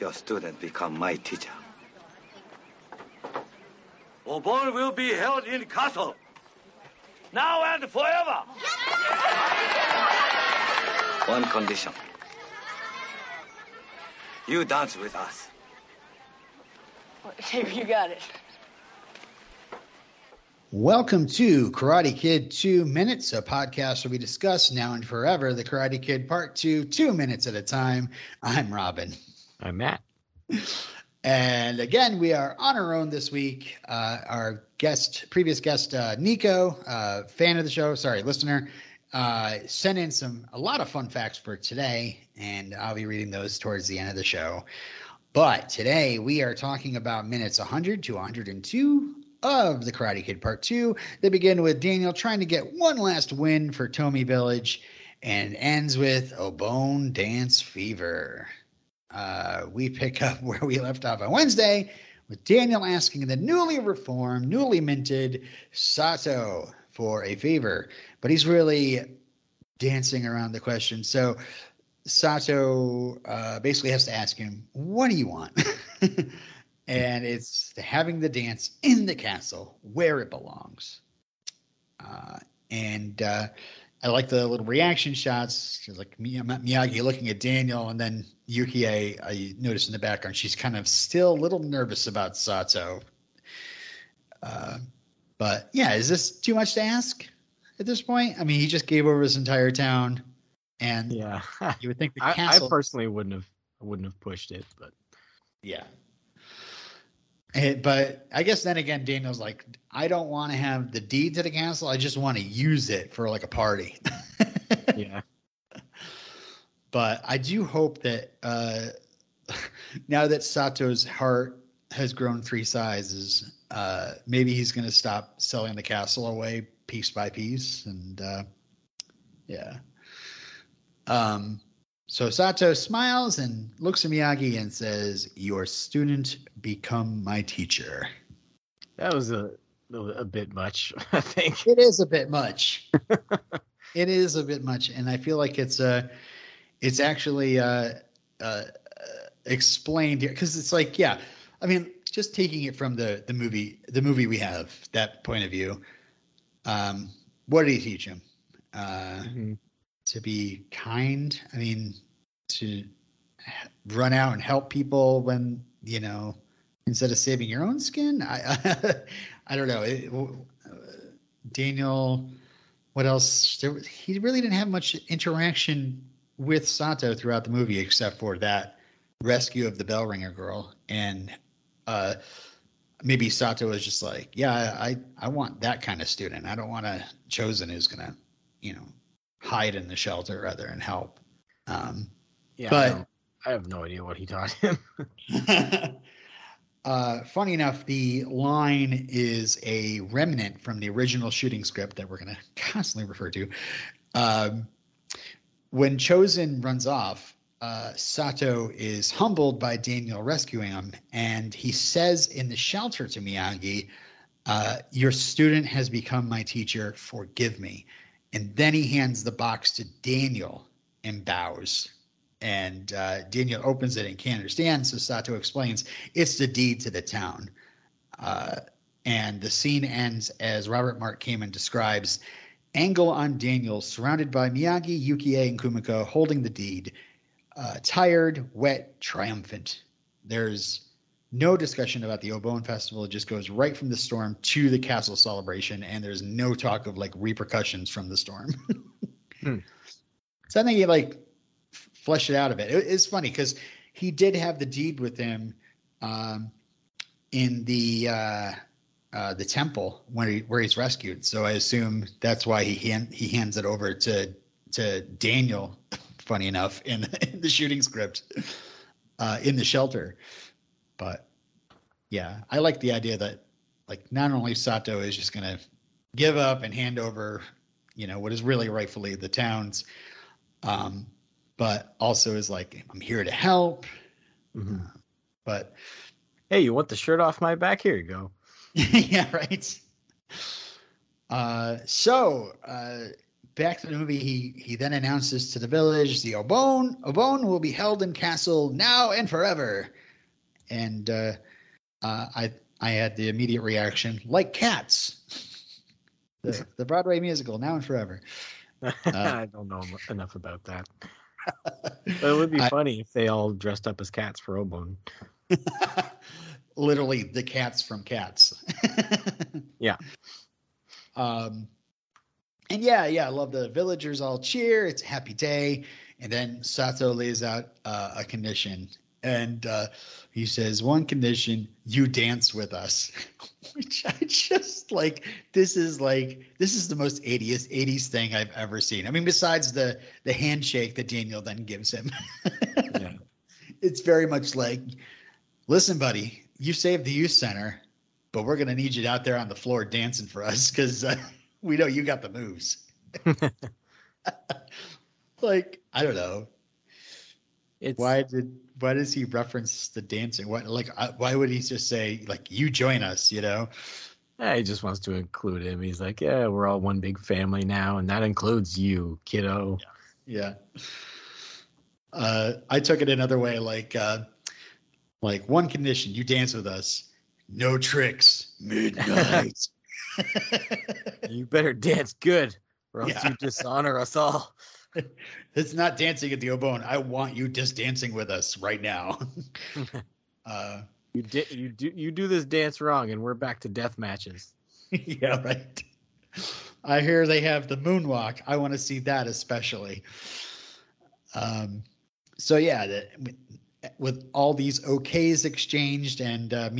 your student become my teacher. Obon will be held in castle. Now and forever. One condition. You dance with us. You got it. Welcome to Karate Kid Two Minutes, a podcast where we discuss now and forever the Karate Kid Part Two, two minutes at a time. I'm Robin. I'm Matt. And again, we are on our own this week. Uh, our guest, previous guest, uh, Nico, uh, fan of the show, sorry, listener, uh, sent in some a lot of fun facts for today, and I'll be reading those towards the end of the show. But today we are talking about minutes 100 to 102 of the Karate Kid Part 2. They begin with Daniel trying to get one last win for Tomi Village and ends with Obon Dance Fever uh, we pick up where we left off on Wednesday with Daniel asking the newly reformed, newly minted Sato for a favor, but he's really dancing around the question. So Sato uh, basically has to ask him, "What do you want?" and it's having the dance in the castle where it belongs. Uh, and uh, I like the little reaction shots. She's like Miyagi looking at Daniel, and then Yukie. I noticed in the background she's kind of still a little nervous about Sato. Uh, but yeah, is this too much to ask at this point? I mean, he just gave over his entire town, and yeah, you would think the I, castle. I personally wouldn't have wouldn't have pushed it, but yeah. but I guess then again, Daniel's like, I don't want to have the deed to the castle. I just want to use it for like a party. yeah. But I do hope that uh, now that Sato's heart has grown three sizes, uh, maybe he's going to stop selling the castle away piece by piece. And uh, yeah. Um, so Sato smiles and looks at Miyagi and says, "Your student become my teacher." That was a a bit much, I think. It is a bit much. it is a bit much, and I feel like it's a, it's actually uh, uh, explained here because it's like, yeah, I mean, just taking it from the the movie, the movie we have that point of view. Um, what did he teach him? Uh, mm-hmm to be kind. I mean, to run out and help people when you know instead of saving your own skin. I I, I don't know. It, uh, Daniel, what else? There, he really didn't have much interaction with Sato throughout the movie except for that rescue of the bell ringer girl and uh, maybe Sato was just like, yeah, I I want that kind of student. I don't want a Chozen who's gonna, you know, hide in the shelter rather and help. Um, yeah, but I, I, have no idea what he taught him. uh, funny enough, the line is a remnant from the original shooting script that we're going to constantly refer to. Um, when Chozen runs off, uh, Sato is humbled by Daniel rescuing him, and he says in the shelter to Miyagi, uh, "Your student has become my teacher. Forgive me." And then he hands the box to Daniel and bows. And uh, Daniel opens it and can't understand. So Sato explains it's the deed to the town. Uh, and the scene ends as Robert Mark Kamen describes angle on Daniel, surrounded by Miyagi, Yukie, and Kumiko, holding the deed. Uh, tired, wet, triumphant. There's no discussion about the Obon Festival. It just goes right from the storm to the castle celebration, and there's no talk of like repercussions from the storm. hmm. So I think he like fleshed it out a bit. It, it's funny because he did have the deed with him um, in the uh, uh, the temple when he, where he's rescued. So I assume that's why he hand, he hands it over to to Daniel. Funny enough, in, in the shooting script, uh, in the shelter. But yeah, I like the idea that like not only Sato is just gonna give up and hand over, you know, what is really rightfully the town's, um, but also is like I'm here to help. Mm-hmm. Uh, but hey, you want the shirt off my back? Here you go. yeah, right. Uh, so uh, back to the movie, he he then announces to the village, the Obon Obon will be held in castle now and forever. And uh, uh, I I had the immediate reaction, like cats. The, the Broadway musical, now and forever. I don't know enough about that. It would be I- funny if they all dressed up as cats for Obon. Literally the cats from Cats. Yeah. Um, and yeah, yeah, I love the villagers all cheer. It's a happy day. And then Sato lays out uh, a condition. And uh, he says, one condition, you dance with us. Which I just like, this is like, this is the most 80s, 80s thing I've ever seen. I mean, besides the, the handshake that Daniel then gives him. Yeah. it's very much like, listen, buddy, you saved the youth center, but we're gonna need you out there on the floor dancing for us because uh, we know you got the moves. like I don't know It's why did why does he reference the dancing? What like uh, why would he just say like you join us? You know? Yeah, he just wants to include him. He's like, yeah, we're all one big family now, and that includes you, kiddo. Yeah. Uh, I took it another way, like uh, like one condition: you dance with us, no tricks, midnight. You better dance good, or else Yeah. you dishonor us all. it's not dancing at the Obon. I want you just dancing with us right now. uh, You di- you do you do this dance wrong, and we're back to death matches. yeah, right. I hear they have the moonwalk. I want to see that especially. Um, so yeah, the, with all these OKs exchanged and uh,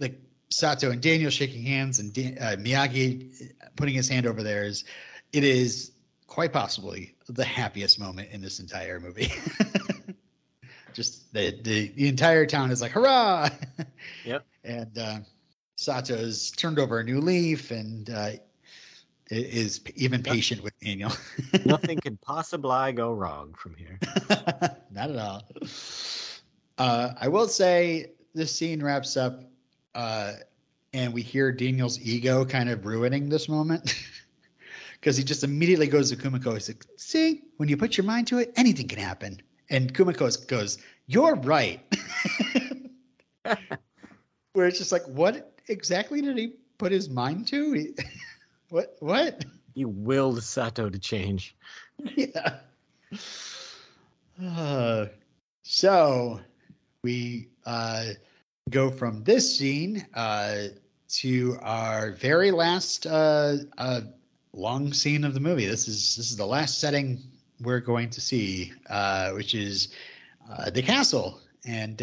like Sato and Daniel shaking hands and Dan, uh, Miyagi putting his hand over theirs, it is quite possibly the happiest moment in this entire movie. Just the, the the entire town is like hurrah! Yep. And uh, Sato's turned over a new leaf and uh, is even patient with Daniel. Nothing could possibly go wrong from here. Not at all. Uh, I will say this scene wraps up, uh, and we hear Daniel's ego kind of ruining this moment because he just immediately goes to Kumiko. He's like, "See, when you put your mind to it, anything can happen." And Kumiko goes, "You're right." Where it's just like, what exactly did he put his mind to? He- what? What? He willed Sato to change. yeah. Uh, so we uh, go from this scene uh, to our very last uh, uh, long scene of the movie. This is this is the last setting we're going to see, uh, which is the castle, and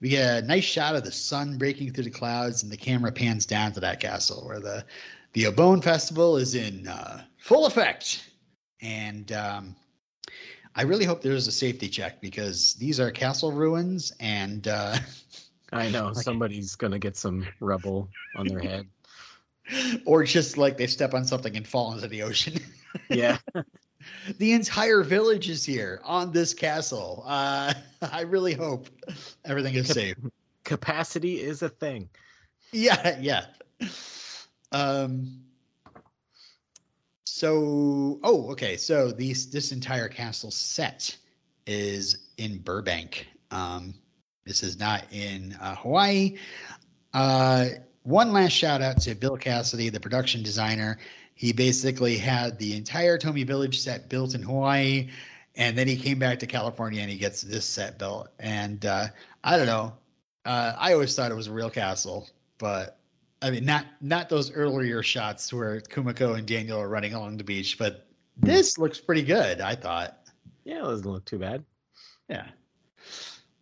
we get a nice shot of the sun breaking through the clouds, and the camera pans down to that castle where the the Festival is in full effect. And um, I really hope there's a safety check because these are castle ruins, and uh, I know somebody's gonna get some rubble on their head. or just like they step on something and fall into the ocean. Yeah, the entire village is here on this castle. Uh, I really hope everything is safe. capacity is a thing. Yeah, yeah. Um. So, oh, okay. So these this entire castle set is in Burbank. Um, this is not in uh, Hawaii. Uh, one last shout out to Bill Cassidy, the production designer. He basically had the entire Tomi Village set built in Hawaii, and then he came back to California and he gets this set built. And uh, I don't know. Uh, I always thought it was a real castle, but I mean, not not those earlier shots where Kumiko and Daniel are running along the beach, but this looks pretty good. I thought. Yeah, it doesn't look too bad. Yeah.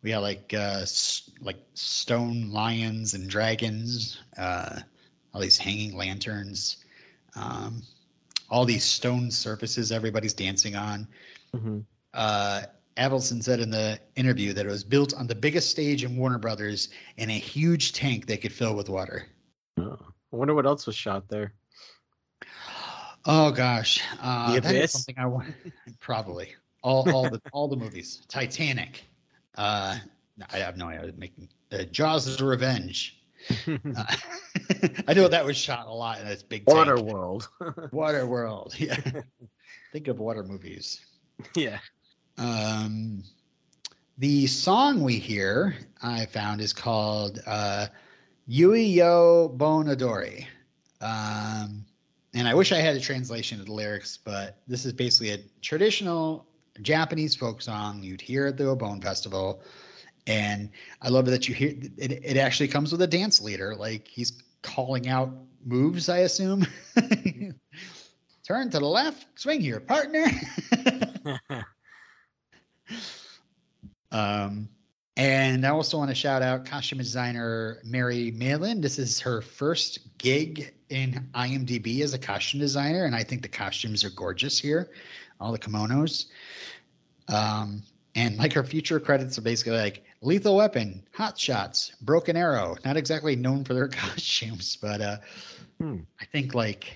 We got like uh like stone lions and dragons, uh all these hanging lanterns, um all these stone surfaces everybody's dancing on. hmm Uh Avildsen said in the interview that it was built on the biggest stage in Warner Brothers in a huge tank they could fill with water. Oh. I wonder what else was shot there. Oh gosh, uh, The that is something I want. Probably all all the all the movies. Titanic. Uh, I have no idea. Making uh, Jaws is Revenge. Uh, I know that was shot a lot in this big Water tank. World. Water World. Yeah. Think of water movies. yeah. Um, the song we hear, I found, is called uh, Yui Yo Bon Odori. Um, and I wish I had a translation of the lyrics, but this is basically a traditional Japanese folk song you'd hear at the Obon Festival. And I love that you hear it, it actually comes with a dance leader. Like he's calling out moves, I assume. Turn to the left, swing here, partner. Um, and I also want to shout out costume designer Mary Malin. This is her first gig in IMDb as a costume designer, and I think the costumes are gorgeous here, all the kimonos. Um, and like her future credits are basically like Lethal Weapon, Hot Shots, Broken Arrow. Not exactly known for their costumes, but uh, Hmm. I think like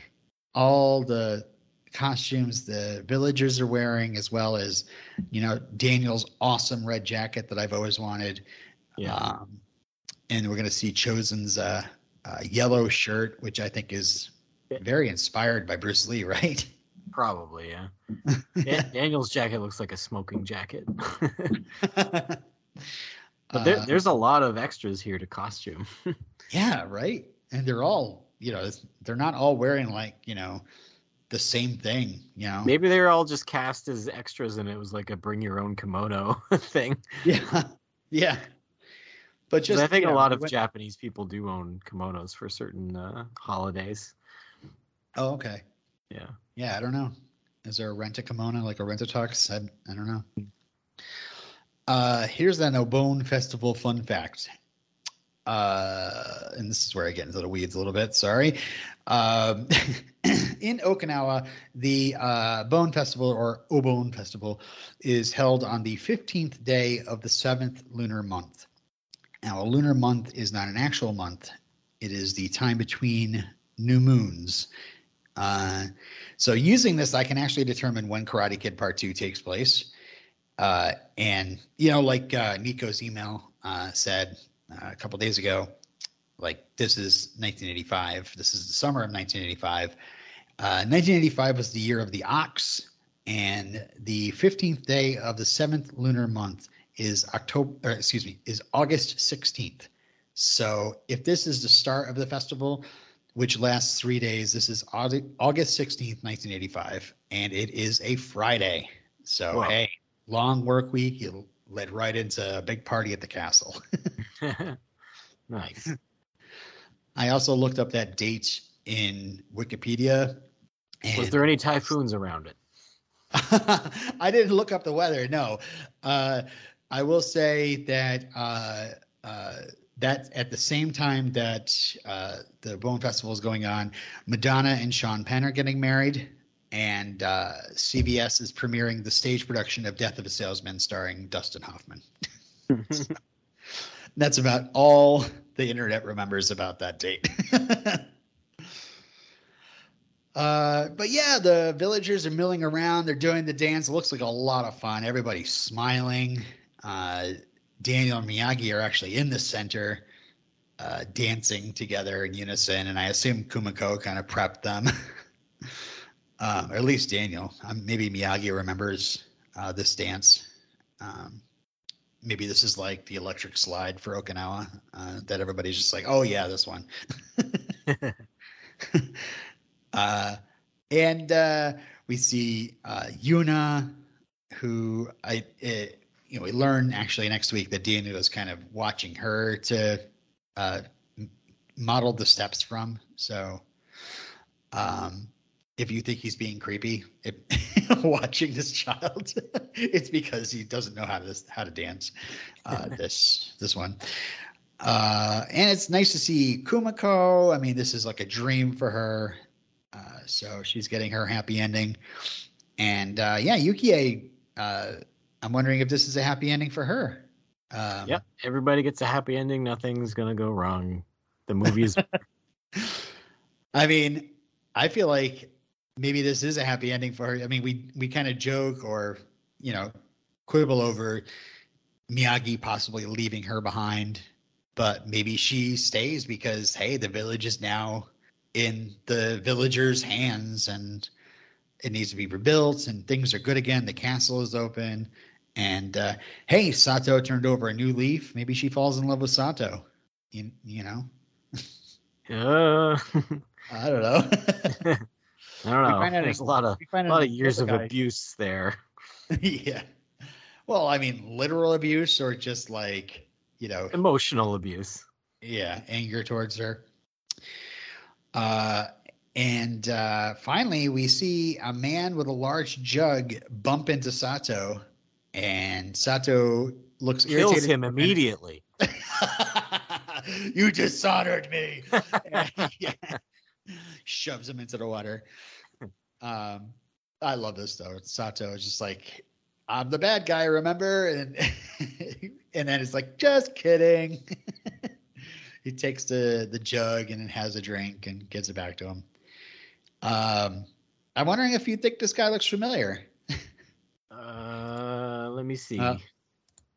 all the costumes the villagers are wearing, as well as you know Daniel's awesome red jacket that I've always wanted. Yeah. Um, and we're gonna see Chozen's uh, uh, yellow shirt, which I think is very inspired by Bruce Lee, right? Probably, yeah. Dan- Daniel's jacket looks like a smoking jacket. but there, Uh, there's a lot of extras here to costume. yeah, right. And they're all, you know, they're not all wearing like, you know, the same thing, you know. Maybe they were all just cast as extras and it was like a bring your own kimono thing. Yeah, yeah. But just I think a know, lot of when- Japanese people do own kimonos for certain uh, holidays. Oh, okay. Yeah. Yeah, I don't know. Is there a rent a kimono like a rent a tux? I, I don't know. Uh, here's an Obon Festival fun fact. Uh, and this is where I get into the weeds a little bit. Sorry. Um, in Okinawa, the uh, Bone Festival or Obon Festival is held on the 15th day of the seventh lunar month. Now, a lunar month is not an actual month, it is the time between new moons. Uh, so, using this, I can actually determine when Karate Kid Part 2 takes place. Uh, and, you know, like uh, Nico's email uh, said uh, a couple days ago, like this is 1985. This is the summer of 1985. Uh, 1985 was the year of the ox, and the 15th day of the seventh lunar month is October. Or excuse me, is August 16th. So if this is the start of the festival, which lasts three days, this is August 16th, 1985, and it is a Friday. So Wow. hey, long work week. You led right into a big party at the castle. nice. I also looked up that date in Wikipedia. And Was there any typhoons around it? I didn't look up the weather. No, uh, I will say that uh, uh, that at the same time that uh, the Bone Festival is going on, Madonna and Sean Penn are getting married, and uh, CBS is premiering the stage production of Death of a Salesman, starring Dustin Hoffman. That's about all the internet remembers about that date. uh, but yeah, the villagers are milling around. They're doing the dance. It looks like a lot of fun. Everybody's smiling. Uh, Daniel and Miyagi are actually in the center, uh, dancing together in unison. And I assume Kumiko kind of prepped them, um, or at least Daniel. Um, maybe Miyagi remembers uh, this dance. Um, maybe this is like the electric slide for Okinawa uh, that everybody's just like, oh yeah, this one. uh, and uh, we see uh, Yuna, who I, it, you know, we learn actually next week that Daniel is kind of watching her to uh, model the steps from. So, um, if you think he's being creepy if, watching this child, it's because he doesn't know how to how to dance. Uh, this this one, uh, and it's nice to see Kumiko. I mean, this is like a dream for her. Uh, so she's getting her happy ending, and uh, yeah, Yukie. Uh, I'm wondering if this is a happy ending for her. Um, Yep. Everybody gets a happy ending. Nothing's gonna go wrong. The movie is I mean, I feel like maybe this is a happy ending for her. I mean, we we kind of joke or you know quibble over Miyagi possibly leaving her behind, but maybe she stays because hey, the village is now in the villagers' hands and it needs to be rebuilt and things are good again. The castle is open. And uh, hey, Sato turned over a new leaf. Maybe she falls in love with Sato. You, you know? Uh, I don't know. I don't know. There's a- a lot of a lot of years of guy- abuse there. yeah. Well, I mean, literal abuse or just like, you know, Emotional abuse. yeah, anger towards her. Uh, and uh, finally, we see a man with a large jug bump into Sato, and Sato looks Kills irritated. him immediately. you dishonored me. Yeah. Shoves him into the water. Um, I love this though. Sato is just like, I'm the bad guy, remember? And and then it's like, just kidding. he takes the the jug and has a drink and gives it back to him. Um, I'm wondering if you think this guy looks familiar. Uh, let me see. Uh,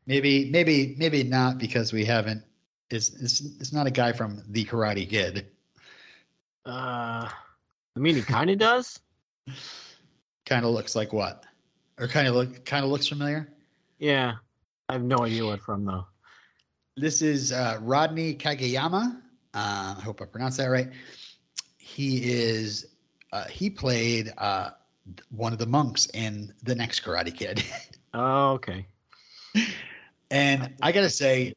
Maybe, maybe, maybe not because we haven't. It's it's it's not a guy from the Karate Kid. Uh, I mean, he kind of does. Kind of looks like what, or kind of look kind of looks familiar. Yeah, I have no idea what from though. This is uh, Rodney Kageyama. Uh, I hope I pronounced that right. He is uh, he played uh, one of the monks in the next Karate Kid. Oh, okay. And I gotta say,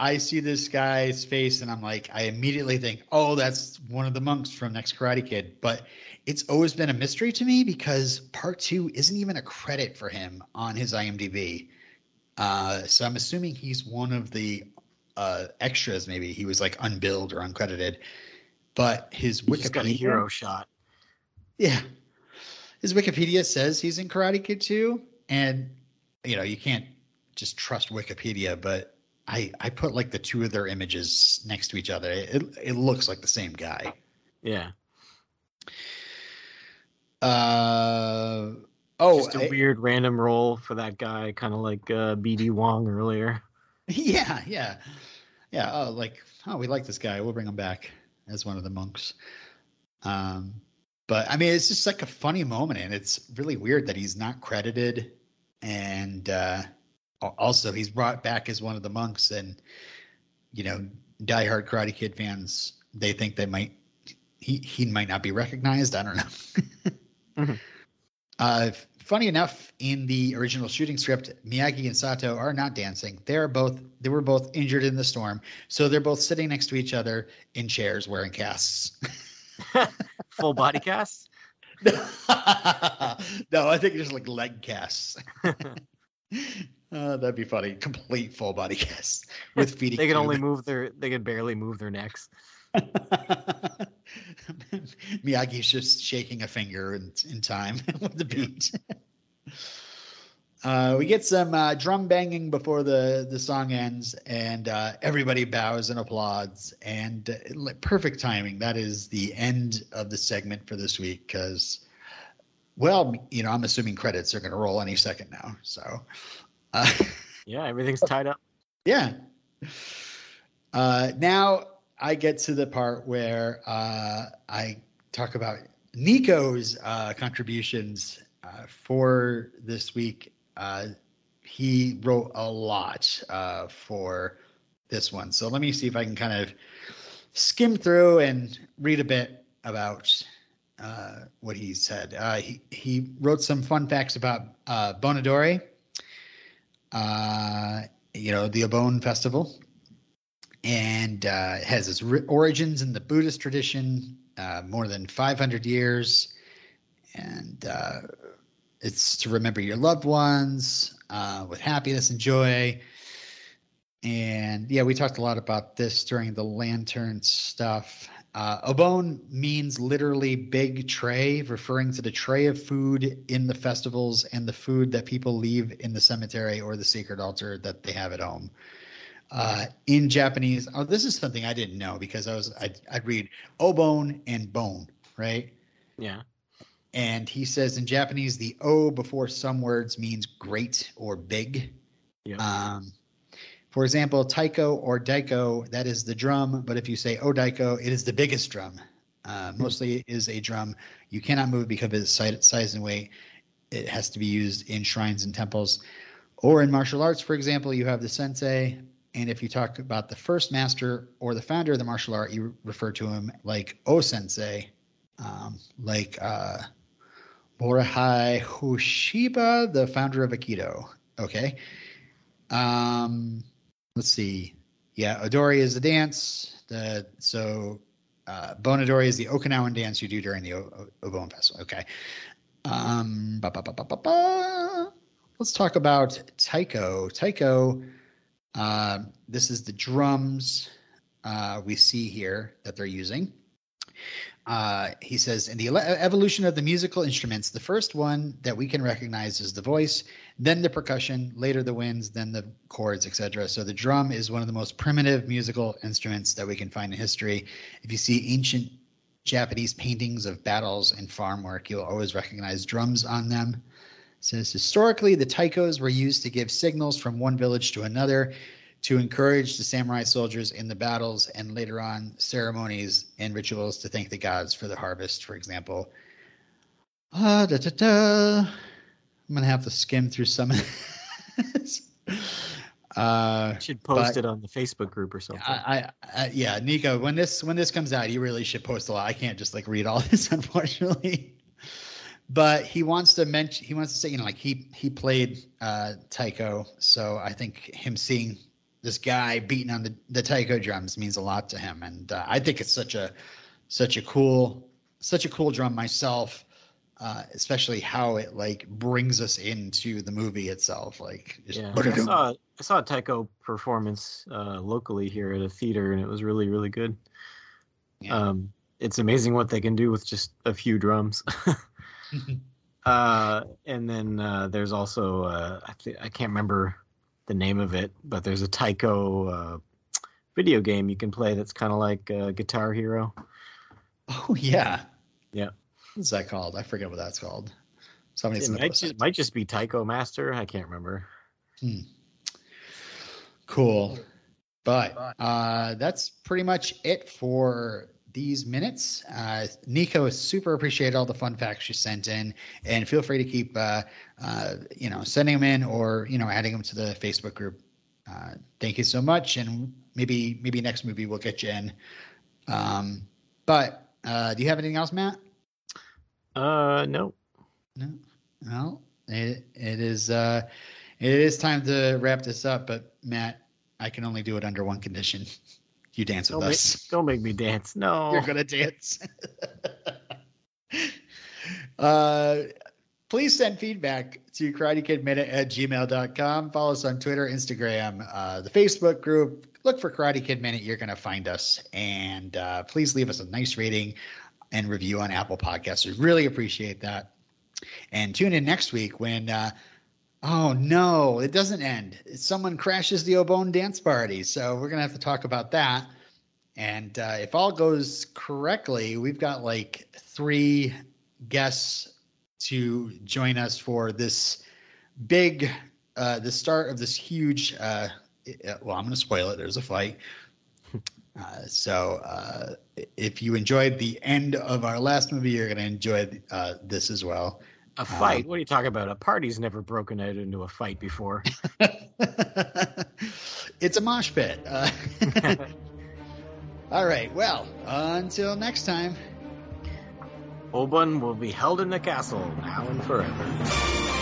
I see this guy's face and I'm like, I immediately think, oh, that's one of the monks from Next Karate Kid. But it's always been a mystery to me because part two isn't even a credit for him on his IMDb. Uh, so I'm assuming he's one of the uh, extras. Maybe he was like unbilled or uncredited. But his He just got a Wikipedia, hero shot. yeah, his Wikipedia says he's in Karate Kid 2, and you know you can't just trust Wikipedia, but I I put like the two of their images next to each other. It it looks like the same guy. Yeah. Uh oh, just a I- weird random role for that guy, kind of like uh, BD Wong earlier. yeah, yeah, yeah. Oh, like oh, we like this guy. We'll bring him back as one of the monks. Um, but I mean, it's just like a funny moment, and it's really weird that he's not credited, and uh, also he's brought back as one of the monks, and you know, diehard Karate Kid fans they think they might he he might not be recognized. I don't know. Mhm. Uh, funny enough, in the original shooting script, Miyagi and Sato are not dancing. They are both they were both injured in the storm, so they're both sitting next to each other in chairs wearing casts. Full body casts. no, I think just like leg casts. Uh, that'd be funny. Complete full body casts with feeding. They can only move their. They can barely move their necks. Miyagi's just shaking a finger in, in time with the beat. Uh, we get some uh, drum banging before the, the song ends, and uh, everybody bows and applauds. And uh, perfect timing. That is the end of the segment for this week because, well, you know, I'm assuming credits are going to roll any second now. So, uh, Yeah, everything's tied up. yeah. Uh, now I get to the part where uh, I talk about Nico's uh, contributions uh, for this week. Uh, he wrote a lot uh, for this one. So let me see if I can kind of skim through and read a bit about uh, what he said. Uh, he, he wrote some fun facts about uh, Bon Odori, uh, you know, the Obon festival, and uh, it has its ri- origins in the Buddhist tradition, uh, more than 500 years, and uh, it's to remember your loved ones uh, with happiness and joy. And yeah, we talked a lot about this during the lantern stuff. Uh, Obon means literally big tray, referring to the tray of food in the festivals and the food that people leave in the cemetery or the sacred altar that they have at home. Uh, in Japanese, oh, this is something I didn't know because I was I'd, I'd read obon and bone, right? Yeah. And he says in Japanese, the O before some words means great or big. Yeah. Um, For example, taiko or daiko, that is the drum, but if you say odaiko, it is the biggest drum. Uh, mostly it is a drum. You cannot move because of its size and weight. It has to be used in shrines and temples. Or in martial arts, for example, you have the sensei. And if you talk about the first master or the founder of the martial art, you refer to him like O sensei, um, like uh, Morihei Ueshiba, the founder of Aikido. Okay. Um, let's see. Yeah, Odori is the dance. The so uh, Bon Odori is the Okinawan dance you do during the o- Obon Festival. Okay. Um. Let's talk about Taiko. Taiko, uh, this is the drums uh, we see here that they're using. Uh, he says, in the evolution of the musical instruments, the first one that we can recognize is the voice, then the percussion, later the winds, then the chords, etc. So the drum is one of the most primitive musical instruments that we can find in history. If you see ancient Japanese paintings of battles and farm work, you'll always recognize drums on them. It says historically, the taikos were used to give signals from one village to another to encourage the samurai soldiers in the battles and later on ceremonies and rituals to thank the gods for the harvest, for example. Uh, da, da, da. I'm gonna have to skim through some of this. Uh, should post it on the Facebook group or something. I, I, I, yeah, Nico, when this when this comes out, you really should post a lot. I can't just like read all this, unfortunately. But he wants to mention, he wants to say, you know, like he he played uh, taiko, so I think him seeing this guy beating on the the taiko drums means a lot to him, and uh, I think it's such a such a cool such a cool drum myself. Uh, especially how it like brings us into the movie itself, like just yeah, I saw I saw a taiko performance uh, locally here at a theater, and it was really really good. Yeah. Um, it's amazing what they can do with just a few drums. uh, and then uh, there's also uh, I th- I can't remember the name of it, but there's a taiko uh, video game you can play that's kind of like uh, Guitar Hero. Oh yeah. Yeah. What's that called? I forget what that's called. Somebody's It might just, might just be Taiko Master. I can't remember. Cool. But uh, that's pretty much it for these minutes. Uh, Nico super appreciate all the fun facts you sent in, and feel free to keep uh, uh, you know sending them in or you know adding them to the Facebook group. Uh, thank you so much, and maybe maybe next movie we'll get you in. Um, but uh, do you have anything else, Matt? Uh, no. No. Well, it, it is uh, it is time to wrap this up. But Matt, I can only do it under one condition: you dance with Don't make, us. don't make me dance. No. You're gonna dance. uh, please send feedback to karatekidminute at gmail.com. Follow us on Twitter, Instagram, uh, the Facebook group. Look for Karate Kid Minute. You're gonna find us, and uh, please leave us a nice rating and review on Apple Podcasts. We really appreciate that. And tune in next week when. Uh, Oh no, it doesn't end. Someone crashes the Obon dance party, so we're gonna have to talk about that. And uh, if all goes correctly, we've got like three guests to join us for this big, uh, the start of this huge. Uh, well, I'm going to spoil it. There's a fight. Uh, so uh, if you enjoyed the end of our last movie, you're going to enjoy uh, this as well. A fight? Um, what are you talking about? A party's never broken out into a fight before. it's a mosh pit. Uh, all right. Well, until next time. Obon will be held in the castle now and forever.